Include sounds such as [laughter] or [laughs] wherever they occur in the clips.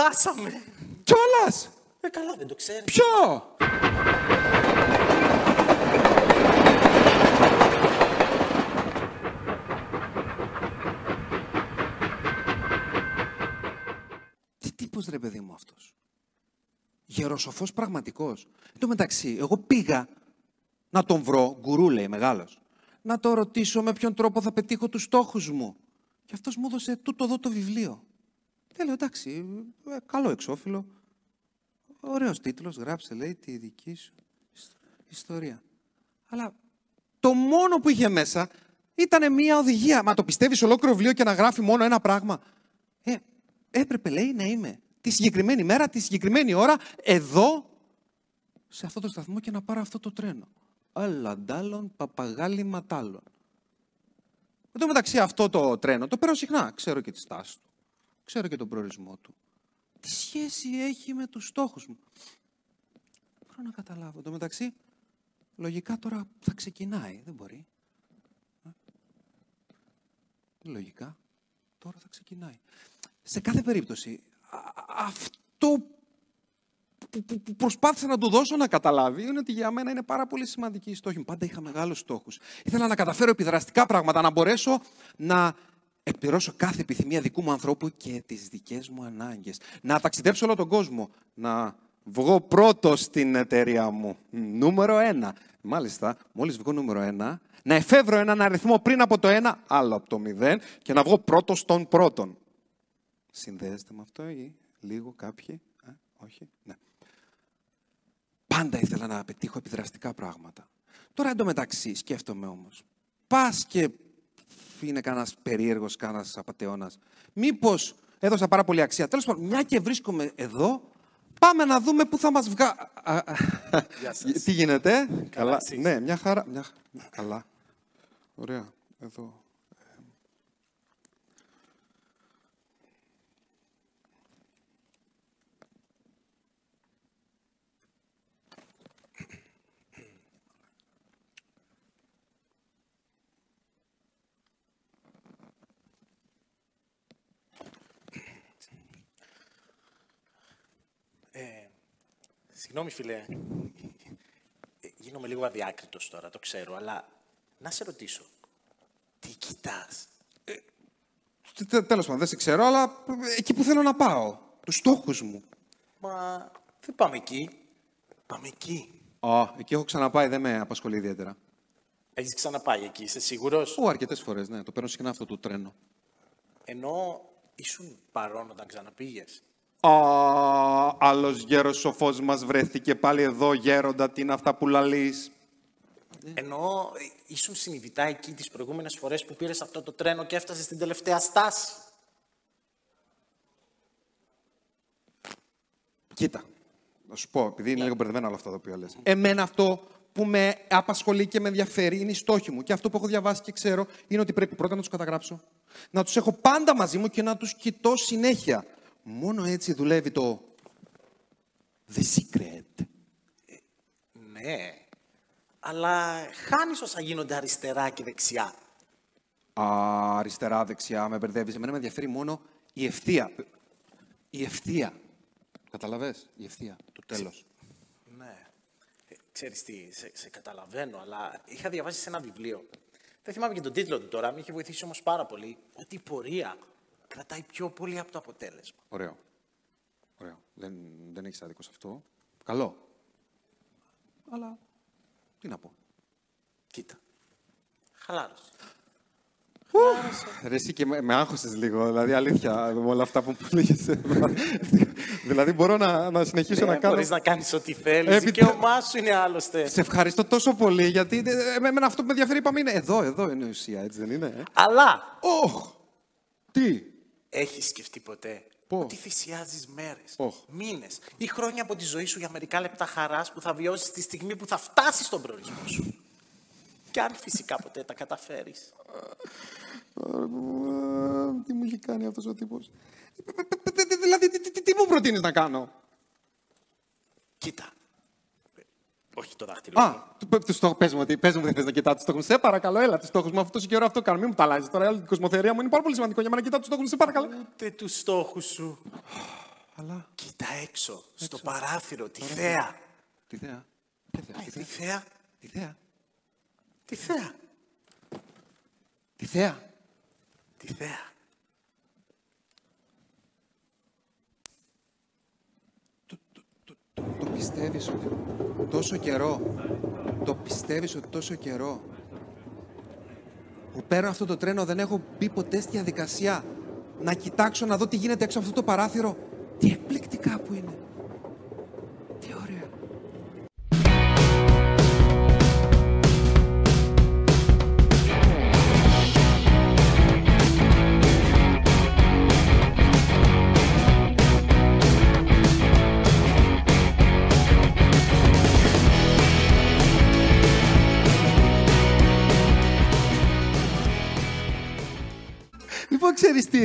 Φτάσαμε. Κιόλας! Ε, καλά, δεν το ξέρεις. Ποιο! Τι τύπος ρε παιδί μου αυτός; Γεροσοφός πραγματικός. Εν τω μεταξύ, εγώ πήγα να τον βρω, γκουρού λέει μεγάλος, να το ρωτήσω με ποιον τρόπο θα πετύχω τους στόχους μου. Και αυτός μου έδωσε τούτο εδώ το βιβλίο. Και λέω, εντάξει, ε, καλό εξώφυλλο, Ωραίος τίτλος, γράψε, λέει, τη δική σου ιστο- ιστορία. Αλλά το μόνο που είχε μέσα ήταν μία οδηγία. Μα το πιστεύεις ολόκληρο βιβλίο και να γράφει μόνο ένα πράγμα; Ε, έπρεπε, λέει, να είμαι τη συγκεκριμένη μέρα, τη συγκεκριμένη ώρα, εδώ, σε αυτό το σταθμό και να πάρω αυτό το τρένο. Αλλαντάλλον, παπαγάλι ματάλλον. Εν τω μεταξύ αυτό το τρένο το παίρνω συχνά. Ξέρω και τη στάση του. Ξέρω και τον προορισμό του. Τι σχέση έχει με τους στόχους μου; Δεν μπορώ να καταλάβω. Εν τω μεταξύ, λογικά τώρα θα ξεκινάει. Δεν μπορεί. Ε. Λογικά, τώρα θα ξεκινάει. Σε κάθε περίπτωση, α- αυτό που, που- που προσπάθησα να του δώσω να καταλάβει είναι ότι για μένα είναι πάρα πολύ σημαντική η στόχη μου. Πάντα είχα μεγάλους στόχους. Ήθελα να καταφέρω επιδραστικά πράγματα, να μπορέσω να εκπληρώσω κάθε επιθυμία δικού μου ανθρώπου και τις δικές μου ανάγκες. Να ταξιδέψω όλο τον κόσμο. Να βγω πρώτος στην εταιρεία μου. Νούμερο ένα. Μάλιστα, μόλις βγω νούμερο ένα, να εφεύρω έναν αριθμό πριν από το ένα, άλλο από το μηδέν και να βγω πρώτος στον πρώτον. Συνδέεστε με αυτό ή λίγο κάποιοι; Ε, όχι. Ναι. Πάντα ήθελα να πετύχω επιδραστικά πράγματα. Τώρα εντωμεταξύ σκέφτομαι όμως. Πας και είναι κανένας περίεργος, κανένας απαταιώνας. Μήπως έδωσα πάρα πολύ αξία. Τέλος πάντων, μια και βρίσκομαι εδώ, πάμε να δούμε πού θα μας βγάλει. Γεια σας. Τι γίνεται, καλά. εσείς. Ναι, μια χαρά. Μια... χα- Καλά. Ωραία. Εδώ. Ε, συγγνώμη, φίλε. Ε, Γίνομαι λίγο αδιάκριτος τώρα, το ξέρω, αλλά να σε ρωτήσω. Τι κοιτάς; Τε- τε- Τέλος πάντων, δεν σε ξέρω, αλλά ε, εκεί που θέλω να πάω. Τους στόχους μου. Μα δεν πάμε εκεί. Πάμε εκεί. Α, εκεί έχω ξαναπάει, δεν με απασχολεί ιδιαίτερα. Έχεις ξαναπάει εκεί, είσαι σίγουρος; Ού, αρκετές φορές, ναι. Το παίρνω συχνά αυτό το τρένο. Ενώ ήσουν παρόν όταν ξαναπήγες; Α, άλλος γέρος σοφός μας βρέθηκε πάλι εδώ, γέροντα, τι είναι αυτά που λαλείς; Ενώ ε, ήσουν συνειδητά εκεί τις προηγούμενες φορές που πήρες αυτό το τρένο και έφτασες στην τελευταία στάση. Κοίτα, να σου πω, επειδή είναι λίγο μπερδεμένα όλα αυτά τα οποία λες. Εμένα αυτό που με απασχολεί και με ενδιαφέρει είναι οι στόχοι μου. Και αυτό που έχω διαβάσει και ξέρω είναι ότι πρέπει πρώτα να τους καταγράψω, να τους έχω πάντα μαζί μου και να τους κοιτώ συνέχεια. Μόνο έτσι δουλεύει το The Secret. Ναι. Αλλά χάνεις όσα γίνονται αριστερά και δεξιά. Α, αριστερά, δεξιά, με μπερδεύεις. Εμένα με ενδιαφέρει μόνο η ευθεία. Η ευθεία. Καταλαβες, η ευθεία, το τέλος. Ναι. Ε, ξέρεις τι, σε, σε καταλαβαίνω, αλλά είχα διαβάσει σε ένα βιβλίο. Δεν θυμάμαι και τον τίτλο του τώρα, με είχε βοηθήσει όμως πάρα πολύ, ότι η πορεία κρατάει πιο πολύ από το αποτέλεσμα. Ωραίο. Ωραίο. Δεν, δεν έχεις άδικο σε αυτό. Καλό. Αλλά, τι να πω. Κοίτα. Χαλάρωσε. Ρε εσύ και με, με άγχωσες λίγο, δηλαδή αλήθεια, με όλα αυτά που μου λέγες. [laughs] δηλαδή μπορώ να, να συνεχίσω να Δεν κάνω... μπορείς να κάνεις ό,τι θέλεις, Έπειτα- δικαίωμά σου είναι άλλωστε. Σε ευχαριστώ τόσο πολύ, γιατί ε, εμένα αυτό που με ενδιαφέρει είπαμε είναι εδώ, εδώ είναι η ουσία, έτσι δεν είναι. ε; Αλλά Ωχ! Τι! Έχεις σκεφτεί ποτέ Πώς; ότι θυσιάζεις μέρες, Ωχ. μήνες ή χρόνια από τη ζωή σου για μερικά λεπτά χαράς που θα βιώσεις τη στιγμή που θα φτάσεις στον προορισμό σου; Και αν φυσικά ποτέ τα καταφέρεις. Α, Τι μου έχει κάνει αυτός ο τύπος; Ε, Δηλαδή, τι- τι- τι- τι μου προτείνεις να κάνω; Κοίτα. Ε, Όχι το δάχτυλο. Α, του- πε- του στόχου, πες μου, ότι, πες μου δεν θες να κοιτάω τους στόχους. Σε παρακαλώ, έλα τους στόχους μου. Αυτό τόσο καιρό αυτό κάνω. Μην μου τα αλλάζεις τώρα. Η κοσμοθερία μου είναι πάρα πολύ σημαντικό για μένα να κοιτάω τους στόχους μου. Σε παρακαλώ. Ούτε τους στόχους σου. Καλά. Κοίτα έξω, στο παράθυρο, τη θέα. Τι θέα. Ποια θέα. Ε, Τι Τη θέα. θέα. Τι θέα. Τη θέα. Τι θέα. Τη θέα. Το πιστεύεις ότι τόσο καιρό, το πιστεύεις ότι τόσο καιρό που παίρνω αυτό το τρένο δεν έχω μπει ποτέ στη διαδικασία να κοιτάξω να δω τι γίνεται έξω από αυτό το παράθυρο; Τι εκπληκτικά που είναι.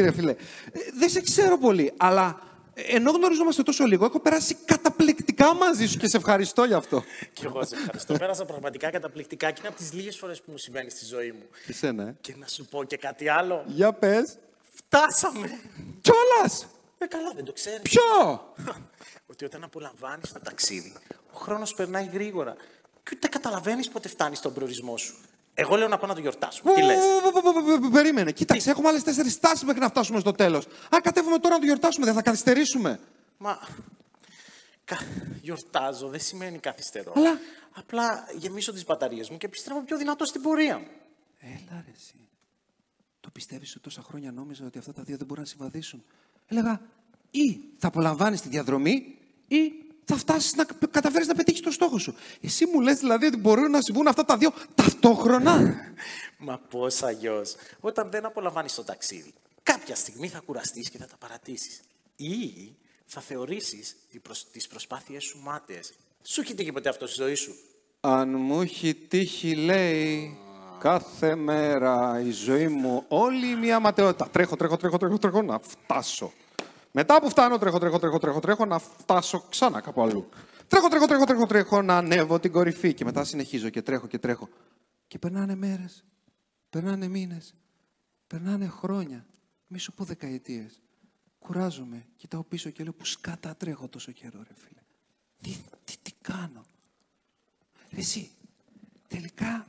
Λοιπόν, ξέρει τι, ρε φίλε. Ε, δεν σε ξέρω πολύ, αλλά ενώ γνωριζόμαστε τόσο λίγο, έχω περάσει καταπληκτικά μαζί σου και σε ευχαριστώ γι' αυτό. Και εγώ σε ευχαριστώ. Πέρασα πραγματικά καταπληκτικά και είναι από τις λίγες φορές που μου συμβαίνει στη ζωή μου. Εσένα, ε. Και να σου πω και κάτι άλλο. Για πες. Φτάσαμε! Κιόλας. Ε, καλά, δεν το ξέρεις. Ποιο; [laughs] Ότι όταν απολαμβάνεις το ταξίδι, ο χρόνος περνάει γρήγορα. Και ούτε καταλαβαίνεις πότε φτάνεις στον προορισμό σου. Εγώ λέω να πάω να το γιορτάσουμε. Τι λες; Πο- πο- πο- πο- πο- πο- Περίμενε. Κοίταξε, έχουμε άλλες τέσσερις στάσει μέχρι να φτάσουμε στο τέλος. Αν κατέβουμε τώρα να το γιορτάσουμε, δεν θα καθυστερήσουμε. Μα. Κα... Γιορτάζω δεν σημαίνει καθυστερώ. Αλλά- Απλά γεμίσω τις μπαταρίες μου και επιστρέφω πιο δυνατό στην πορεία μου. Έλα ρε εσύ. Το πιστεύεις ότι τόσα χρόνια νόμιζα ότι αυτά τα δύο δεν μπορούν να συμβαδίσουν; Έλεγα, ή θα απολαμβάνεις τη διαδρομή, ή θα φτάσεις να καταφέρεις να πετύχεις το στόχο σου. Εσύ μου λες δηλαδή ότι μπορούν να συμβούν αυτά τα δύο ταυτόχρονα. Μα πώς αλλιώς, όταν δεν απολαμβάνεις το ταξίδι, κάποια στιγμή θα κουραστείς και θα τα παρατήσεις. Ή θα θεωρήσεις τις προσπάθειές σου μάταιες. Σου έχει τύχει ποτέ αυτό στη ζωή σου; Αν μου έχει τύχει, λέει, κάθε μέρα η ζωή μου όλη μια ματαιότητα. Τρέχω, τρέχω, τρέχω, τρέχω, τρέχω, να φτάσω. Μετά που φτάνω, τρέχω, τρέχω, τρέχω, τρέχω, τρέχω, να φτάσω ξανά κάπου αλλού. Τρέχω, τρέχω, τρέχω, τρέχω, τρέχω, να ανέβω την κορυφή και μετά συνεχίζω και τρέχω και τρέχω. Και περνάνε μέρες, περνάνε μήνες, περνάνε χρόνια, μη σου πω δεκαετίες. Κουράζομαι, κοιτάω πίσω και λέω που σκάτα τρέχω τόσο καιρό, ρε φίλε. Τι, τι, τι κάνω; Εσύ, τελικά,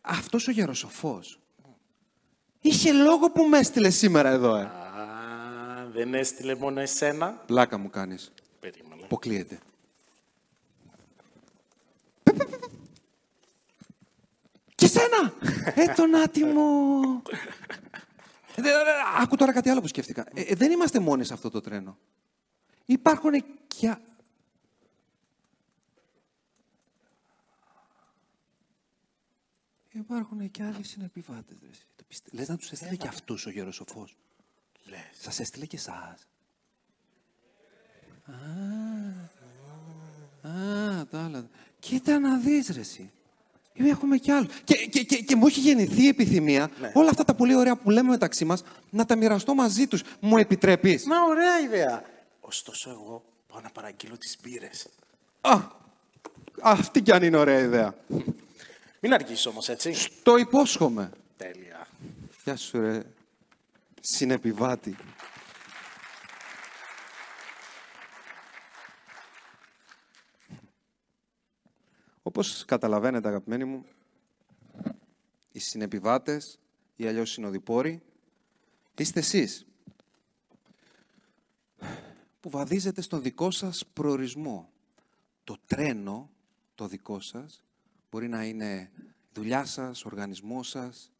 αυτός ο γεροσοφός είχε λόγο που με έστειλε σήμερα εδώ, ε. Α, δεν έστειλε μόνο εσένα. Πλάκα μου κάνεις. Περίμενε. Αποκλείεται. Και σένα! Ε, τον άτιμο! Ε, δε- δε- Άκου τώρα κάτι άλλο που σκέφτηκα. Ε, ε, δεν είμαστε μόνοι σε αυτό το τρένο. Υπάρχουν και... α- Υπάρχουν και άλλοι συνεπιβάτες. ρε εσύ. Το πιστε- Λες να τους έστειλε και αυτούς ο γεροσοφός. Λες. Σας έστειλε και εσάς. Α, τα άλλα. Κοίτα να δεις ρε εσύ. Ε, Έχουμε κι άλλο. Και, και, και, και μου έχει γεννηθεί η επιθυμία όλα αυτά τα πολύ ωραία που λέμε μεταξύ μας να τα μοιραστώ μαζί τους. Μου επιτρέπεις; Μα ωραία ιδέα. Ωστόσο, εγώ πάω να παραγγείλω τις μπύρες. Α, αυτή κι αν είναι ωραία ιδέα. Μην αργήσει όμως, έτσι. Το υπόσχομαι. Τέλεια. Γεια σου ρε. Συνεπιβάτη. Όπως καταλαβαίνετε αγαπημένοι μου, οι συνεπιβάτες ή αλλιώς συνοδοιπόροι είστε εσείς που βαδίζετε στον δικό σας προορισμό. Το τρένο, το δικό σας, μπορεί να είναι η δουλειά σας, ο οργανισμός σας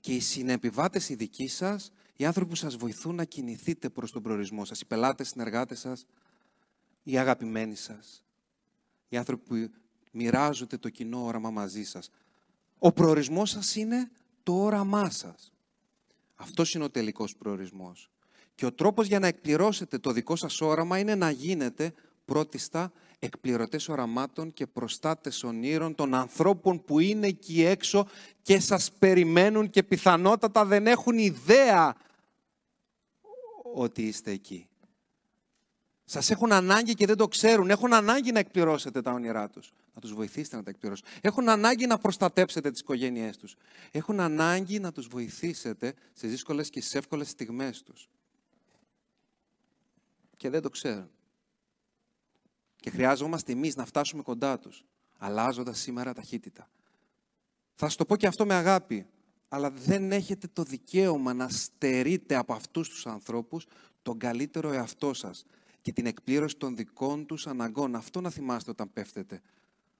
και οι συνεπιβάτες οι δικοί σας, οι άνθρωποι που σας βοηθούν να κινηθείτε προς τον προορισμό σας, οι πελάτες, οι συνεργάτες σας, οι αγαπημένοι σας, οι άνθρωποι που μοιράζονται το κοινό όραμα μαζί σας. Ο προορισμός σας είναι το όραμά σας. Αυτός είναι ο τελικός προορισμός. Και ο τρόπος για να εκπληρώσετε το δικό σας όραμα είναι να γίνετε πρώτιστα εκπληρωτές οραμάτων και προστάτες ονείρων των ανθρώπων που είναι εκεί έξω και σας περιμένουν και πιθανότατα δεν έχουν ιδέα ότι είστε εκεί. Σας έχουν ανάγκη και δεν το ξέρουν. Έχουν ανάγκη να εκπληρώσετε τα όνειρά τους. Να τους βοηθήσετε να τα εκπληρώσουν. Έχουν ανάγκη να προστατέψετε τις οικογένειές τους. Έχουν ανάγκη να τους βοηθήσετε στις δύσκολες και στις εύκολες στιγμές τους. και δεν το ξέρουν. Και χρειάζομαστε εμείς να φτάσουμε κοντά τους, αλλάζοντας σήμερα ταχύτητα. Θα σου το πω και αυτό με αγάπη, αλλά δεν έχετε το δικαίωμα να στερείτε από αυτούς τους ανθρώπους τον καλύτερο εαυτό σας και την εκπλήρωση των δικών τους αναγκών. Αυτό να θυμάστε όταν πέφτετε.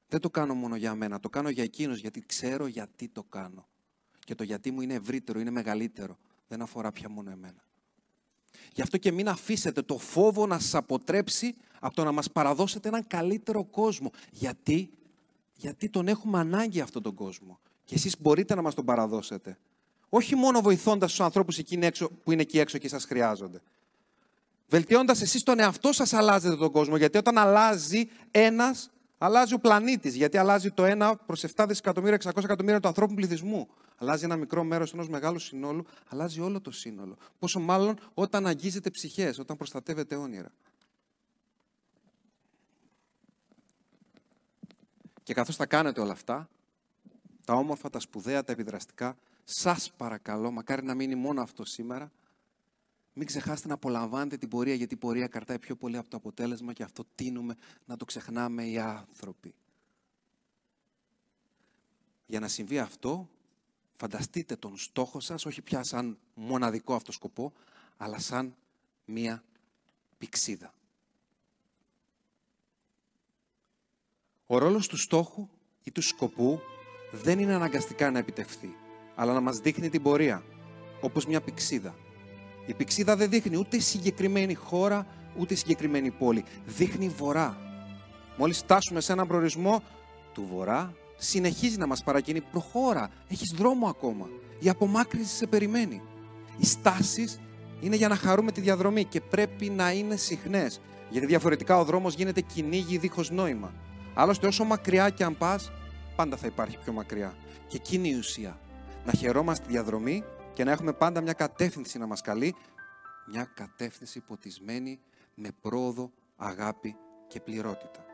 Δεν το κάνω μόνο για μένα, το κάνω για εκείνους, γιατί ξέρω γιατί το κάνω. Και το γιατί μου είναι ευρύτερο, είναι μεγαλύτερο. Δεν αφορά πια μόνο εμένα. Γι' αυτό και μην αφήσετε το φόβο να σας αποτρέψει από το να μας παραδώσετε έναν καλύτερο κόσμο. Γιατί, γιατί τον έχουμε ανάγκη αυτόν τον κόσμο. Και εσείς μπορείτε να μας τον παραδώσετε. Όχι μόνο βοηθώντας τους ανθρώπους έξω, που είναι εκεί έξω και σας χρειάζονται. Βελτιώντας εσείς τον εαυτό σας αλλάζετε τον κόσμο. Γιατί όταν αλλάζει ένας, αλλάζει ο πλανήτης. Γιατί αλλάζει το 1 προς 7 δισεκατομμύρια, 600 εκατομμύρια του ανθρώπου πληθυσμού. Αλλάζει ένα μικρό μέρος ενός μεγάλου συνόλου, αλλάζει όλο το σύνολο. Πόσο μάλλον όταν αγγίζετε ψυχές, όταν προστατεύετε όνειρα. Και καθώς θα κάνετε όλα αυτά, τα όμορφα, τα σπουδαία, τα επιδραστικά, σας παρακαλώ, μακάρι να μείνει μόνο αυτό σήμερα, μην ξεχάσετε να απολαμβάνετε την πορεία, γιατί η πορεία καρτάει πιο πολύ από το αποτέλεσμα και αυτό τίνουμε να το ξεχνάμε οι άνθρωποι. Για να συμβεί αυτό, φανταστείτε τον στόχο σας, όχι πια σαν μοναδικό αυτό σκοπό, αλλά σαν μία πηξίδα. Ο ρόλος του στόχου ή του σκοπού δεν είναι αναγκαστικά να επιτευχθεί, αλλά να μας δείχνει την πορεία, όπως μια πηξίδα. Η πηξίδα δεν δείχνει ούτε συγκεκριμένη χώρα, ούτε συγκεκριμένη πόλη. Δείχνει βορρά. Μόλις φτάσουμε σε έναν προορισμό του βορρά, συνεχίζει να μας παρακινεί. Προχώρα, έχεις δρόμο ακόμα. Η απομάκρυνση σε περιμένει. Οι στάσεις είναι για να χαρούμε τη διαδρομή και πρέπει να είναι συχνές. Γιατί διαφορετικά ο δρόμος γίνεται κυνήγι δίχως νόημα. Άλλωστε όσο μακριά και αν πας, πάντα θα υπάρχει πιο μακριά. Και εκείνη η ουσία. Να χαιρόμαστε τη διαδρομή και να έχουμε πάντα μια κατεύθυνση να μας καλεί, μια κατεύθυνση ποτισμένη με πρόοδο, αγάπη και πληρότητα.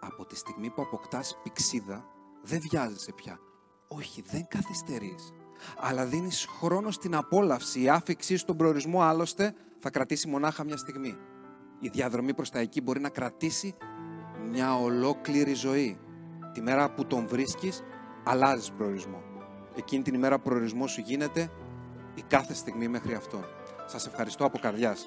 Από τη στιγμή που αποκτάς πηξίδα, δεν βιάζεσαι πια. Όχι, δεν καθυστερείς. Αλλά δίνεις χρόνο στην απόλαυση. Η άφηξή στον προορισμό άλλωστε θα κρατήσει μονάχα μια στιγμή. Η διαδρομή προς τα εκεί μπορεί να κρατήσει μια ολόκληρη ζωή. Τη μέρα που τον βρίσκεις, αλλάζεις προορισμό εκείνη την ημέρα προορισμός σου γίνεται η κάθε στιγμή μέχρι αυτό. Σας ευχαριστώ από καρδιάς.